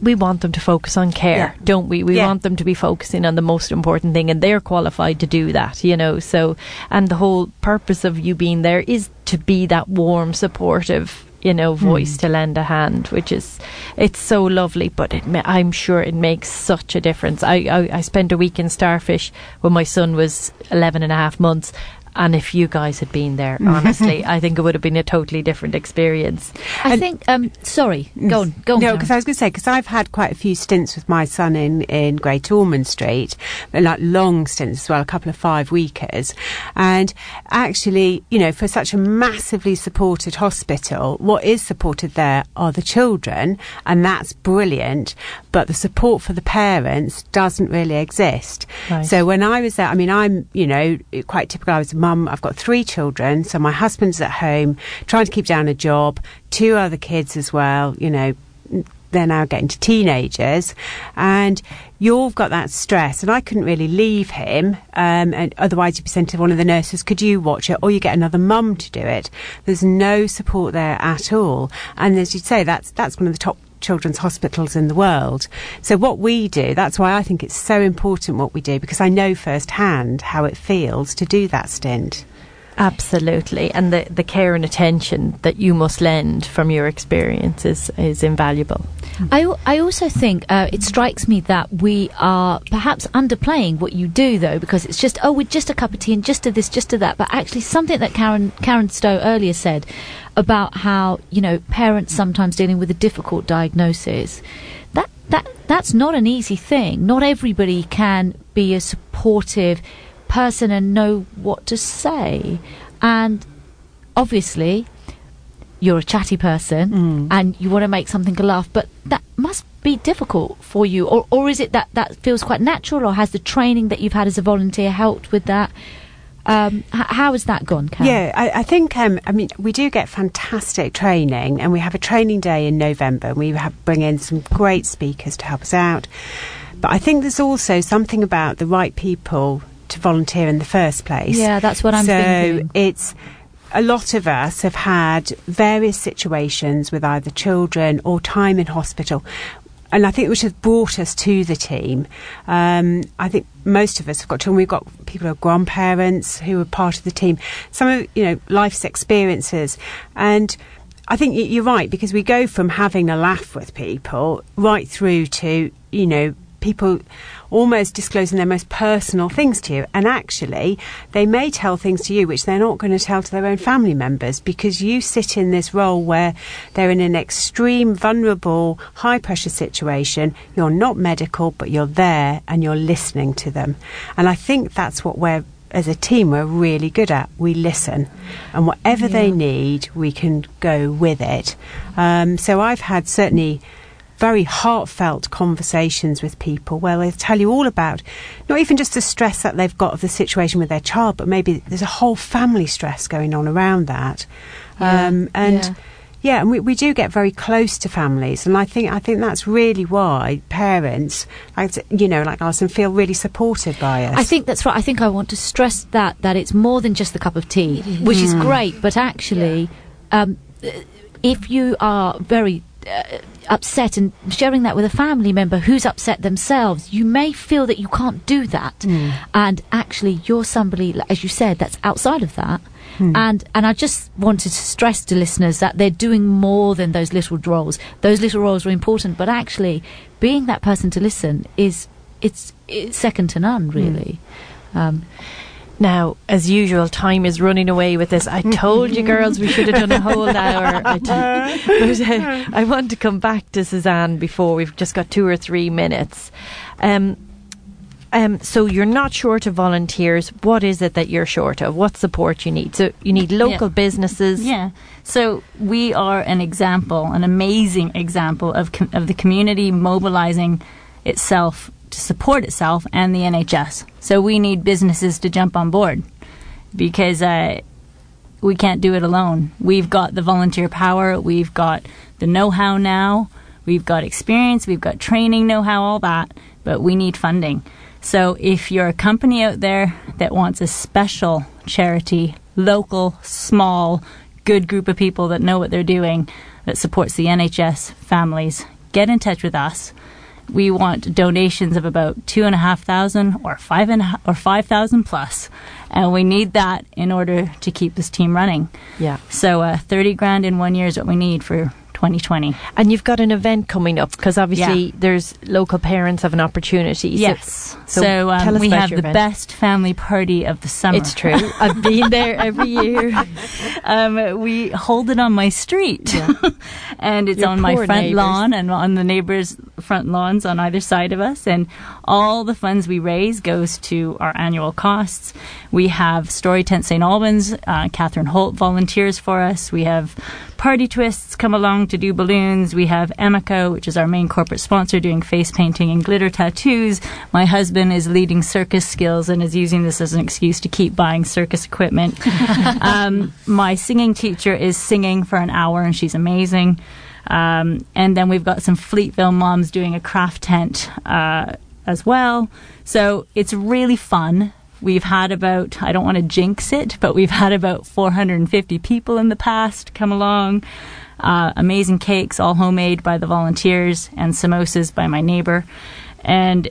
we want them to focus on care, Yeah. don't we? We Yeah. want them to be focusing on the most important thing, and they're qualified to do that, you know. So, and the whole purpose of you being there is to be that warm, supportive, you know, hmm. voice to lend a hand, which is it's so lovely. But it, I'm sure it makes such a difference. I, I I spent a week in Starfish when my son was 11 and a half months. And if you guys had been there, honestly, I think it would have been a totally different experience. I And- think. Um, sorry, go on, go on. No, because I was going to say because I've had quite a few stints with my son in in Great Ormond Street, like long stints as well, a couple of five weekers, and actually, you know, for such a massively supported hospital, what is supported there are the children, and that's brilliant, but the support for the parents doesn't really exist. Right. So when I was there, I mean, I'm, you know, quite typical. I was a mum. I've got three children. So my husband's at home trying to keep down a job, two other kids as well, you know, they're now getting to teenagers and you've got that stress and I couldn't really leave him um, and otherwise you'd be sent to one of the nurses could you watch it or you get another mum to do it there's no support there at all and as you say that's that's one of the top children's hospitals in the world. So what we do that's why I think it's so important what we do because I know firsthand how it feels to do that stint Absolutely, and the the care and attention that you must lend from your experience is, is invaluable. I, I also think uh, it strikes me that we are perhaps underplaying what you do, though, because it's just oh, with just a cup of tea and just to this, just to that. But actually, something that Karen Karen Stow earlier said about how you know parents sometimes dealing with a difficult diagnosis. That that that's not an easy thing. Not everybody can be a supportive person and know what to say. And obviously, you're a chatty person Mm. and you want to make something a laugh, but that must be difficult for you. Or, or is it that that feels quite natural, or has the training that you've had as a volunteer helped with that? Um, h- how has that gone, Cam? Yeah, I, I think, um, I mean, we do get fantastic training, and we have a training day in November, and we have bring in some great speakers to help us out. But I think there's also something about the right people to volunteer in the first place. Yeah, that's what I'm so thinking. it's a lot of us have had various situations with either children or time in hospital. And I think which has brought us to the team. Um, I think most of us have got children. We've got people who are grandparents who are part of the team. Some of you know life's experiences, and I think you're right because we go from having a laugh with people right through to you know people almost disclosing their most personal things to you. And actually they may tell things to you which they're not going to tell to their own family members because you sit in this role where they're in an extreme vulnerable high pressure situation. You're not medical but you're there and you're listening to them. And i think that's what we're as a team we're really good at. We listen. And whatever they need we can go with it. Um, so i've had certainly very heartfelt conversations with people where they tell you all about not even just the stress that they've got of the situation with their child, but maybe there's a whole family stress going on around that. Yeah, um, and yeah. yeah, and we, we do get very close to families, and I think I think that's really why parents, like you know, like Alison, feel really supported by us. I think that's right. I think I want to stress that that it's more than just the cup of tea, which is great, but actually, um, uh, if you are very uh, upset and sharing that with a family member who's upset themselves, you may feel that you can't do that, and actually, you're somebody, as you said, that's outside of that. And and I just wanted to stress to listeners that they're doing more than those little roles. Those little roles are important, but actually, being that person to listen is it's, it's second to none, really. Um, Now, as usual, time is running away with this. I told you, girls, we should have done a whole hour. I, but, uh, I want to come back to Suzanne before we've just got two or three minutes. Um, um, so you're not short of volunteers. What is it that you're short of? What support you need? So you need local Yeah. businesses. Yeah. So we are an example, an amazing example of com- of the community mobilizing itself to support itself and the NHS. So we need businesses to jump on board because uh, we can't do it alone. We've got the volunteer power, we've got the know-how now, we've got experience, we've got training know-how, all that, but we need funding. So if you're a company out there that wants a special charity, local, small, good group of people that know what they're doing, that supports the NHS families, get in touch with us. We want donations of about two and a half thousand or five and a or five thousand plus, and we need that in order to keep this team running. Yeah. So, uh, thirty grand in one year is what we need for 2020. And you've got an event coming up because obviously Yeah. there's local parents have an opportunity. Yes. so So, um, tell us we have the event. best family party of the summer. It's true. I've been there every year. um, we hold it on my street, and it's Your on my front neighbours. lawn and on the neighbors' front lawns on either side of us. And all the funds we raise goes to our annual costs. We have Story Tent St Albans. Uh, Catherine Holt volunteers for us. We have Party Twists come along to do balloons. We have Amico, which is our main corporate sponsor, doing face painting and glitter tattoos. My husband is leading circus skills and is using this as an excuse to keep buying circus equipment. um, my singing teacher is singing for an hour, and she's amazing. Um, and then we've got some Fleetville moms doing a craft tent uh, as well. So it's really fun. We've had about, I don't want to jinx it, but we've had about 450 people in the past come along. Uh, amazing cakes, all homemade by the volunteers, and samosas by my neighbor. And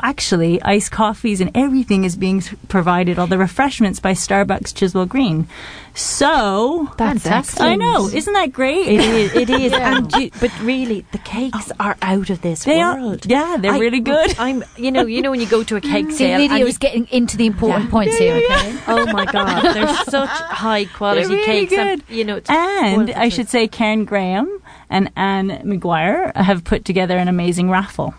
actually, iced coffees and everything is being provided, all the refreshments by Starbucks Chiswell Green. So, That's Fantastic. excellent. I know, isn't that great? It is. It is. And you, but really, the cakes oh. are out of this They are- world. yeah, they're I- really good. I'm. You know. You know when you go to a cake mm. See, sale. Lydia and is you- getting into the important points here, okay? Oh my God! They're such high quality They're really cakes. and, good. you know. it's And I should say, Karen Graham and Anne McGuire have put together an amazing raffle.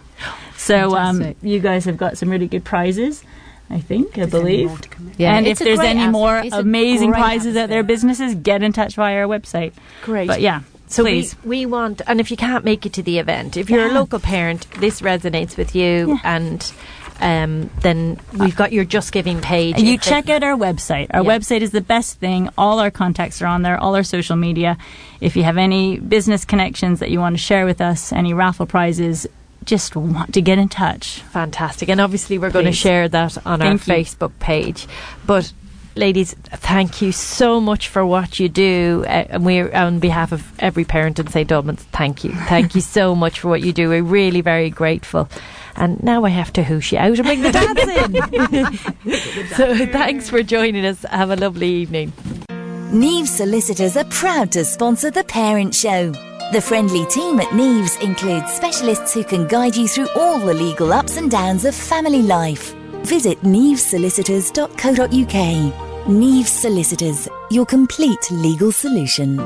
So um, you guys have got some really good prizes. I think, I There's only believe. more to come in. Yeah, and if it's a there's any more It's amazing great prizes at their businesses, get in touch via our website. Great. But yeah, So please. we, we want, and if you can't make it to the event, if you're a local parent, this resonates with you, and um, then we've got your Just Giving page. And you If they- check out our website. Our Yeah. website is the best thing. All our contacts are on there, all our social media. If you have any business connections that you want to share with us, any raffle prizes, just want to get in touch. Fantastic. And obviously, we're going to share that on Thank our you. Facebook page. But, ladies, thank you so much for what you do. Uh, and we're on behalf of every parent in St. Albans, thank you. Thank you so much for what you do. We're really very grateful. And now I have to hoosh you out and bring the dads in. so, thanks for joining us. Have a lovely evening. Neves Solicitors are proud to sponsor the Parent Show. The friendly team at Neves includes specialists who can guide you through all the legal ups and downs of family life. Visit nevesolicitors.co.uk. Neves Solicitors, your complete legal solution.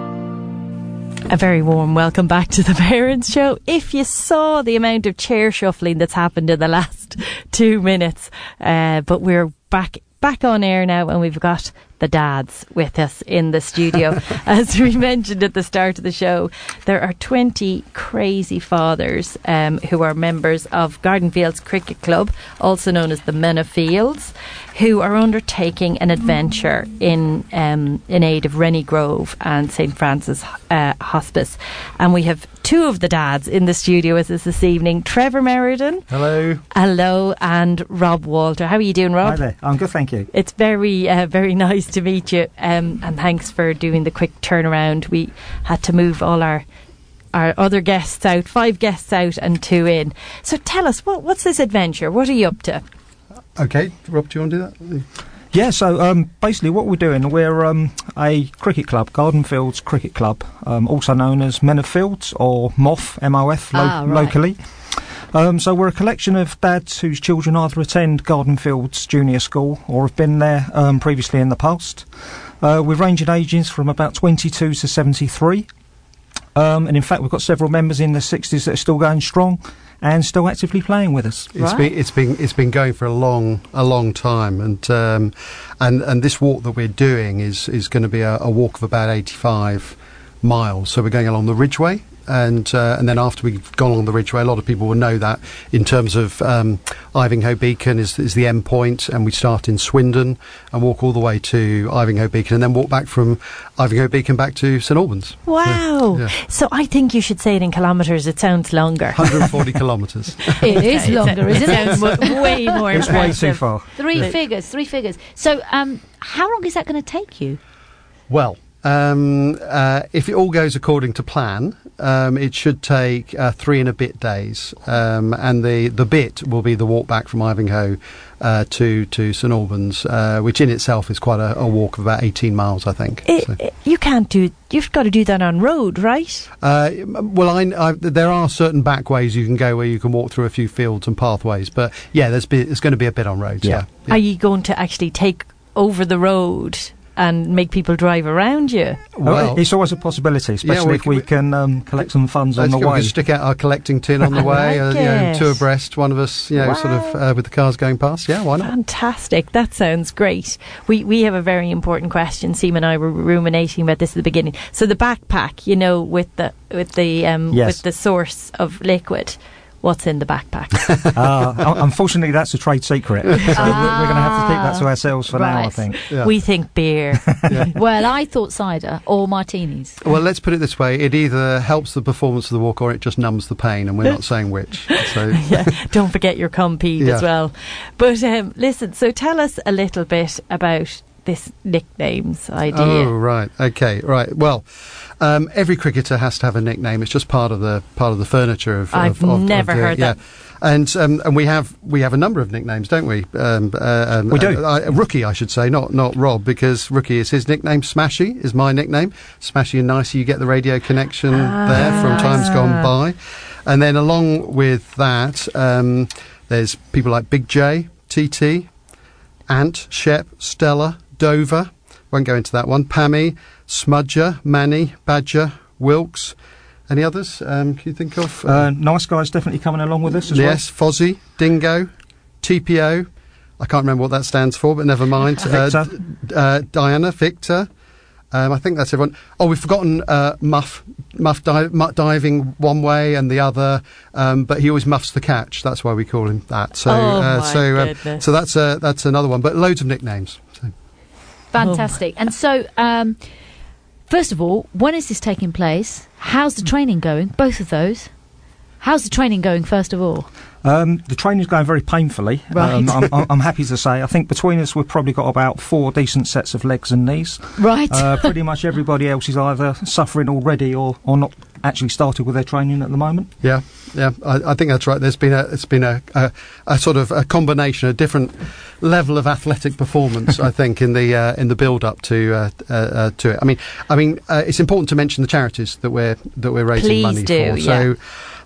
A very warm welcome back to the Parents Show. If you saw the amount of chair shuffling that's happened in the last two minutes, uh, but we're back back on air now, and we've got the dads with us in the studio. As we mentioned at the start of the show, there are 20 crazy fathers um, who are members of Garden Fields Cricket Club, also known as the Men of Fields, who are undertaking an adventure in um, in aid of Rennie Grove and St Francis uh, Hospice. And we have two of the dads in the studio with us this evening: Trevor Meriden, Hello. hello, and Rob Walter. How are you doing, Rob? Hi there. I'm good, thank you. It's very, uh, very nice to meet you, um, and thanks for doing the quick turnaround. We had to move all our our other guests out, five guests out, and two in. So tell us, what, what's this adventure? What are you up to? Okay, Rob, do you want to do that? Yeah, so um, basically what we're doing, we're um, a cricket club, Garden Fields Cricket Club, um, also known as Men of Fields or MOF, M-O-F, lo- Ah, right. locally. Um, so we're a collection of dads whose children either attend Garden Fields Junior School or have been there um, previously in the past. Uh, we're ranging ages from about 22 to 73. Um, and in fact, we've got several members in their 60s that are still going strong and still actively playing with us. It's been it's been it's been going for a long a long time, and um, and and this walk that we're doing is is going to be a, a walk of about eighty five miles. So we're going along the Ridgeway, and uh, and then after we've gone along the Ridgeway, a lot of people will know that in terms of um, Ivinghoe Beacon is is the end point, and we start in Swindon and walk all the way to Ivinghoe Beacon, and then walk back from Ivinghoe Beacon back to St Albans. Wow! yeah. So I think you should say it in kilometres. It sounds longer. 140 kilometres. It is longer, isn't it? sounds way more It's way too far. Three Yeah. figures, three figures. So, um, how long is that going to take you? Well, um, uh, if it all goes according to plan, um, it should take uh, three and a bit days, um, and the, the bit will be the walk back from Ivinghoe uh, to to St Albans, uh, which in itself is quite a, a walk of about eighteen miles, I think. It, So- it- you can't do. You've got to do that on road, right? Uh, well, I, I, there are certain back ways you can go where you can walk through a few fields and pathways, but yeah, there's, be, there's going to be a bit on road. Yeah. Yeah, Are you going to actually take over the road and make people drive around you? Oh, it's always a possibility, especially we if can- we can um, collect some funds on the go, we can stick out our collecting tin on the way, like uh, you know, two abreast, one of us, you know, sort of uh, with the cars going past. Yeah, why not? Fantastic. That sounds great. We we have a very important question. Seema and I were ruminating about this at the beginning. So the backpack, you know, with the with the um, Yes. with the source of liquid. What's in the backpack? uh, unfortunately, that's a trade secret. So we're, we're going to have to keep that to ourselves for now, I think. Yeah. We think beer. Well, I thought cider or martinis. Well, let's put it this way: it either helps the performance of the walk, or it just numbs the pain, and we're not saying which. So, yeah, don't forget your Compeed as well. But um, listen, so tell us a little bit about this nicknames idea. oh right, okay, right. Well, um, every cricketer has to have a nickname. It's just part of the part of the furniture of. I've of, of, never of the- heard yeah. that. And um, and we have we have a number of nicknames, don't we? Um, uh, um, We do. Uh, uh, rookie, I should say, not not Rob, because Rookie is his nickname. Smashy is my nickname. Smashy and Nicey, you get the radio connection there from times gone by. And then along with that, um, there's people like Big J, TT, Ant, Shep, Stella, Dover. Won't go into that one. Pammy, Smudger, Manny, Badger, Wilkes. Any others? Um, can you think of? Uh, nice guys definitely coming along with us as yes, Fozzie, Dingo, TPO, I can't remember what that stands for, but never mind. Victor. Uh, d- uh, Diana, Victor. Um, I think that's everyone. Oh, we've forgotten uh, Muff. Muff di- mu- diving one way and the other, um, but he always muffs the catch. That's why we call him that. So, Oh, uh, my so, um, so that's uh, that's another one. But loads of nicknames. Fantastic. And so, um, first of all, when is this taking place? How's the training going? Both of those. How's the training going? First of all, Um, the training's going very painfully. Right. Um, I'm, I'm, I'm happy to say. I think between us, we've probably got about four decent sets of legs and knees. right? Uh, pretty much everybody else is either suffering already or, or not actually started with their training at the moment. Yeah, yeah, I, I think that's right. There's been a it's been a, a, a sort of a combination, a different level of athletic performance. I think in the uh, in the build up to uh, uh, uh, to it. I mean, I mean, uh, it's important to mention the charities that we're that we're raising Please money do, for. yeah.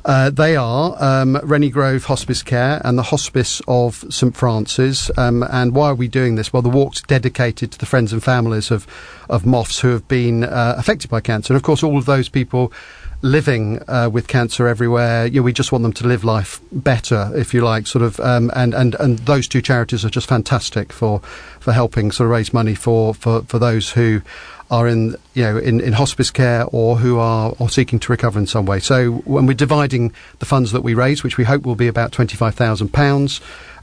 Uh, they are um, Rennie Grove Hospice Care and the Hospice of St Francis. Um, and why are we doing this? Well, the walk's dedicated to the friends and families of, of moths who have been uh, affected by cancer. And of course, all of those people living uh, with cancer everywhere. You know, we just want them to live life better, if you like, sort of. Um, and, and, and those two charities are just fantastic for, for helping sort of raise money for, for, for those who are in you know in, in hospice care or who are or seeking to recover in some way. So when we're dividing the funds that we raise, which we hope will be about twenty five thousand pounds.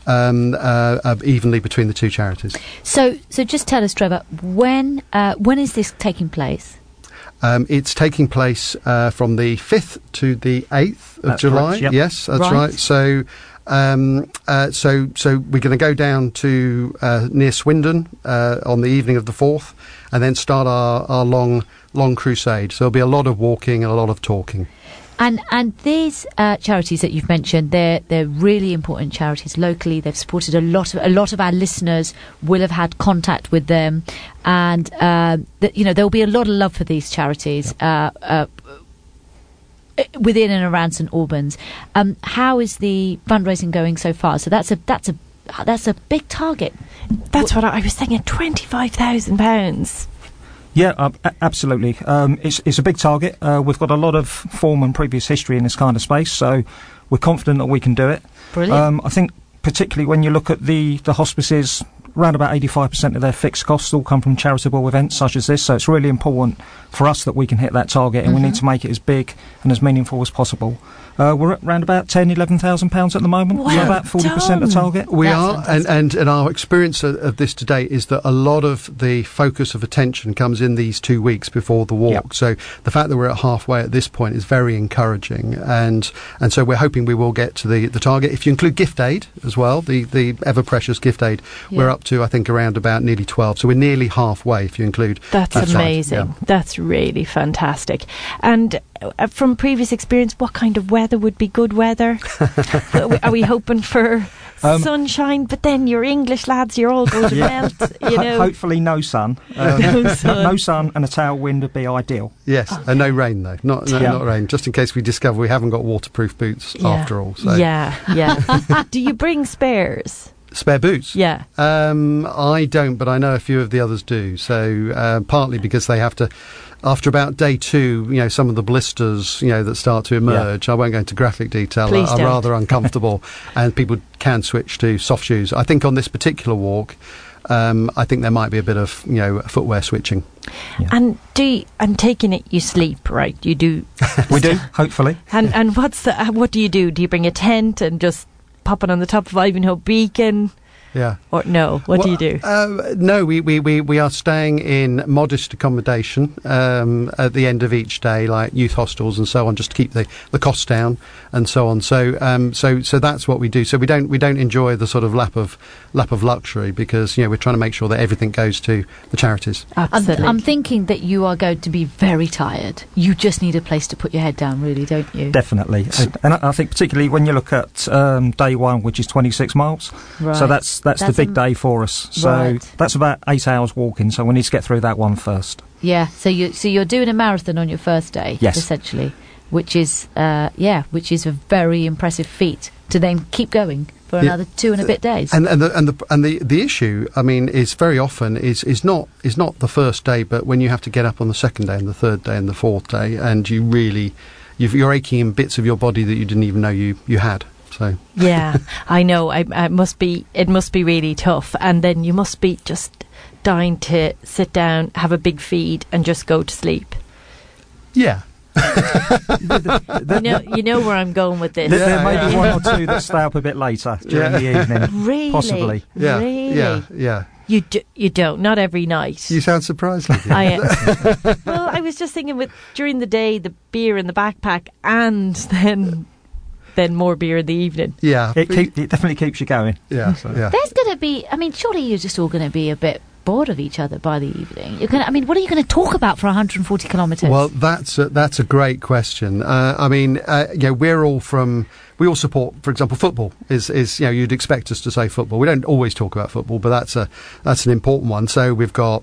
Um, uh, uh, evenly between the two charities. so, so just tell us, Trevor, when uh, when is this taking place? Um, it's taking place uh, from the 5th to the 8th of That's July. correct, yep. Yes, that's Right. right. So, um, uh, so, so we're going to go down to uh, near Swindon uh, on the evening of the 4th, and then start our, our long, long crusade. So there'll be a lot of walking and a lot of talking. And and these uh, charities that you've mentioned, they're they're really important charities locally. They've supported a lot of a lot of our listeners will have had contact with them, and uh, you know there will be a lot of love for these charities. Uh, uh, within and around St Albans, um, how is the fundraising going so far? So that's a that's a that's a big target. That's what I, I was thinking. Twenty-five thousand pounds. Yeah, uh, absolutely. Um, it's, it's a big target. Uh, we've got a lot of form and previous history in this kind of space, so we're confident that we can do it. Brilliant. Um, I think particularly when you look at the, the hospices, around about 85% of their fixed costs all come from charitable events such as this, so it's really important for us that we can hit that target and we need mm-hmm. to make it as big and as meaningful as possible. Uh, we're at around about 10, 11,000 pounds at the moment, so Well about 40% done. of target. We That's are, and, fantastic. and, and our experience of, of this today is that a lot of the focus of attention comes in these two weeks before the walk. Yep. So the fact that we're at halfway at this point is very encouraging, and and so we're hoping we will get to the, the target. If you include gift aid as well, the, the ever precious gift aid, we're up to I think around about nearly twelve. So we're nearly halfway if you include. That's that amazing. Yeah. That's really fantastic. And from previous experience, what kind of weather would be good weather? are, we, are we hoping for Um, sunshine? But then you're English lads, you're all going to Yeah. melt. You Ho- know. hopefully no sun. Um, No no, sun. no sun and a tailwind would be ideal. Yes, and no rain though. Not no, Yeah. not rain. Just in case we discover we haven't got waterproof boots Yeah. after all. So Yeah, yeah. Do you bring spares? spare boots. Yeah. Um, I don't, but I know a few of the others do. So uh, partly because they have to, after about day two, you know, some of the blisters, you know, that start to emerge. I won't go into graphic detail. Please are, are don't. rather uncomfortable, and people can switch to soft shoes. I think on this particular walk. Um, I think there might be a bit of you know footwear switching. And do you, I'm taking it you sleep, right? You do. We do, hopefully. And and what's the uh, what do you do? Do you bring a tent and just pop it on the top of Ivinghoe Beacon? Yeah. Or no? What do you do? Uh, no, we, we, we, we are staying in modest accommodation um, at the end of each day, like youth hostels and so on, just to keep the, the costs down and so on. So um, so so that's what we do. So we don't we don't enjoy the sort of lap of lap of luxury because you know we're trying to make sure that everything goes to the charities. I'm, Absolutely. I'm thinking that you are going to be very tired. You just need a place to put your head down, really, don't you? Definitely. And, and I I think particularly when you look at um, day one, which is 26 miles. right. So that's, that's That's the big am- day for us. So Right. that's about eight hours walking. So we need to get through that one first. yeah. So you so you're doing a marathon on your first day, Yes. essentially, which is uh, yeah, which is a very impressive feat to then keep going for Yeah. another two and a bit days. And and the and the and the, the issue, I mean, is very often is is not is not the first day, but when you have to get up on the second day and the third day and the fourth day, and you really, you've, you're aching in bits of your body that you didn't even know you you had. So Yeah, I know. I, I must be. It must be really tough, and then you must be just dying to sit down, have a big feed, and just go to sleep. yeah, You know, you know where I'm going with this. There, there may yeah. be one or two that stay up a bit later during Yeah. the evening. Really, Possibly. yeah, really. yeah, yeah. You do, you don't. Not every night. You sound surprised. Lydia. I, uh, well, I was just thinking with during the day the beer in the backpack, and then then more beer in the evening. yeah, It, keep, it definitely keeps you going. yeah, yeah. There's going to be. I mean, surely you're just all going to be a bit bored of each other by the evening. You're going. I mean, what are you going to talk about for 140 kilometres? Well, that's a, that's a great question. Uh, I mean, uh, you know, we're all from we all support, for example, football. Is is you know you'd expect us to say football. We don't always talk about football, but that's a that's an important one. So we've got.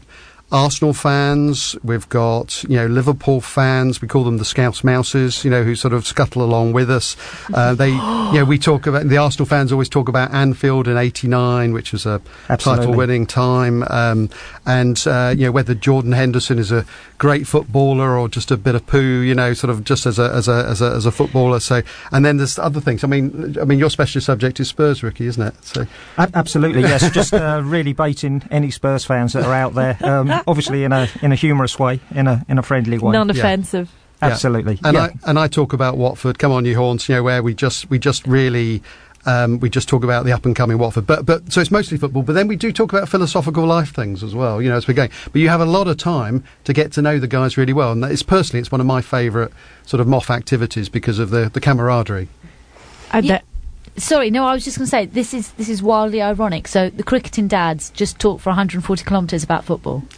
Arsenal fans, we've got you know Liverpool fans. We call them the Scouse Mouses, you know, who sort of scuttle along with us. Uh, they, you know, we talk about the Arsenal fans always talk about Anfield in '89, which was a title-winning time, um, and uh, you know whether Jordan Henderson is a great footballer or just a bit of poo, you know, sort of just as a as a as a, as a footballer. So, and then there's other things. I mean, I mean, your specialist subject is Spurs rookie, isn't it? So, A- absolutely, yes. Just uh, really baiting any Spurs fans that are out there. Um, obviously, in a in a humorous way, in a in a friendly way. Non-offensive. Yeah. Absolutely. and yeah. I and I talk about Watford. Come on, you horns, you know, where we just we just really. Um, we just talk about the up and coming Watford, but but so it's mostly football. But then we do talk about philosophical life things as well, you know, as we're going. But you have a lot of time to get to know the guys really well, and it's personally it's one of my favourite sort of moth activities because of the the camaraderie. And Yeah. That- Sorry, no, I was just going to say this is this is wildly ironic. So the cricketing dads just talk for 140 kilometres about football.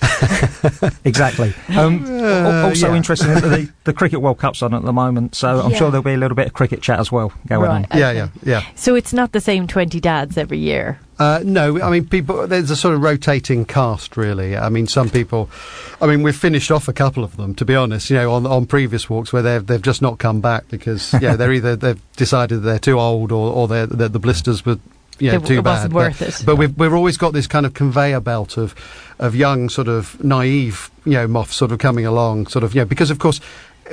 Exactly. Um, al- also yeah. interesting the, the Cricket World Cup's on at the moment, so I'm Yeah. sure there'll be a little bit of cricket chat as well going Right. on. Yeah, yeah, yeah. so it's not the same twenty dads every year. Uh, no, I mean, people. There's a sort of rotating cast, really. I mean, some people. I mean, we've finished off a couple of them, to be honest. You know, on on previous walks where they've they've just not come back because yeah, they're either they've decided they're too old or or they're, they're, the blisters were. You know, It- too it bad. but, it. But we've we've always got this kind of conveyor belt of of young, sort of naive, you know, moths sort of coming along, sort of, you know, because of course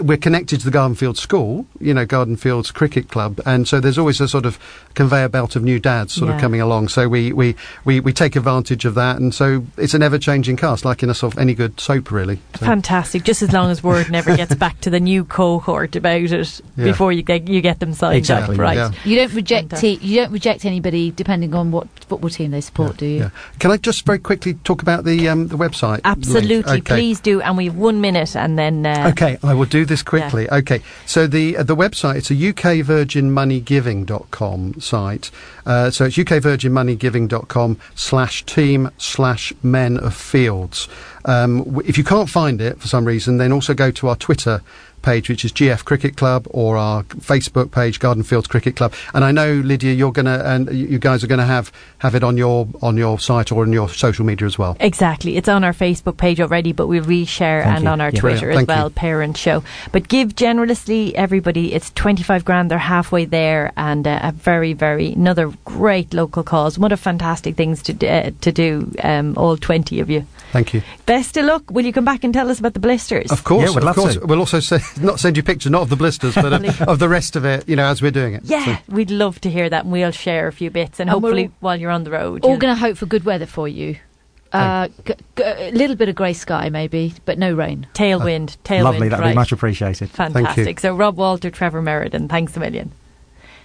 we're connected to the Gardenfield School, you know, Garden Fields Cricket Club, and so there's always a sort of conveyor belt of new dads sort Yeah. of coming along. So we, we, we, we take advantage of that, and so it's an ever changing cast, like in a sort of any good soap, really. So, Fantastic. Just as long as word never gets back to the new cohort about it Yeah. before you get you get them signed Exactly, up, right? yeah. You don't reject Fantastic. te- you don't reject anybody depending on what football team they support, do you? yeah. Can I just very quickly talk about the um, the website? Absolutely, Okay. please do. And we have one minute, and then uh, Okay, I will do this quickly. Okay, so the uh, the website it's a ukvirginmoneygiving.com site. Uh, so it's ukvirginmoneygiving.com slash team slash men of fields. Um, if you can't find it for some reason, then also go to our Twitter page, which is GF Cricket Club, or our Facebook page, Garden Fields Cricket Club. And I know Lydia, you're gonna and you you guys are gonna have have it on your on your site or on your social media as well. Exactly. It's on our Facebook page already, but we'll reshare Thank and you. on our Yeah. Twitter Brilliant. as well, you. Parent Show. But give generously, everybody. It's 25 grand. They're halfway there and uh, a very, very, another great local cause. What a fantastic things to, d- uh, to do, um, all 20 of you. Thank you. Best of luck. Will you come back and tell us about the blisters? Of course, Yeah, we'd of love course. to. We'll also say, not send you pictures, not of the blisters, but of, of the rest of it. You know, as we're doing it. Yeah, So- we'd love to hear that, and we'll share a few bits, and, And hopefully while you're on the road, All going to hope for good weather for you. Uh, g- g- a little bit of grey sky, maybe, but no rain. tailwind, tailwind. Lovely, that'd right. be much appreciated. Fantastic. So Rob Walter, Trevor Meriden, thanks a million.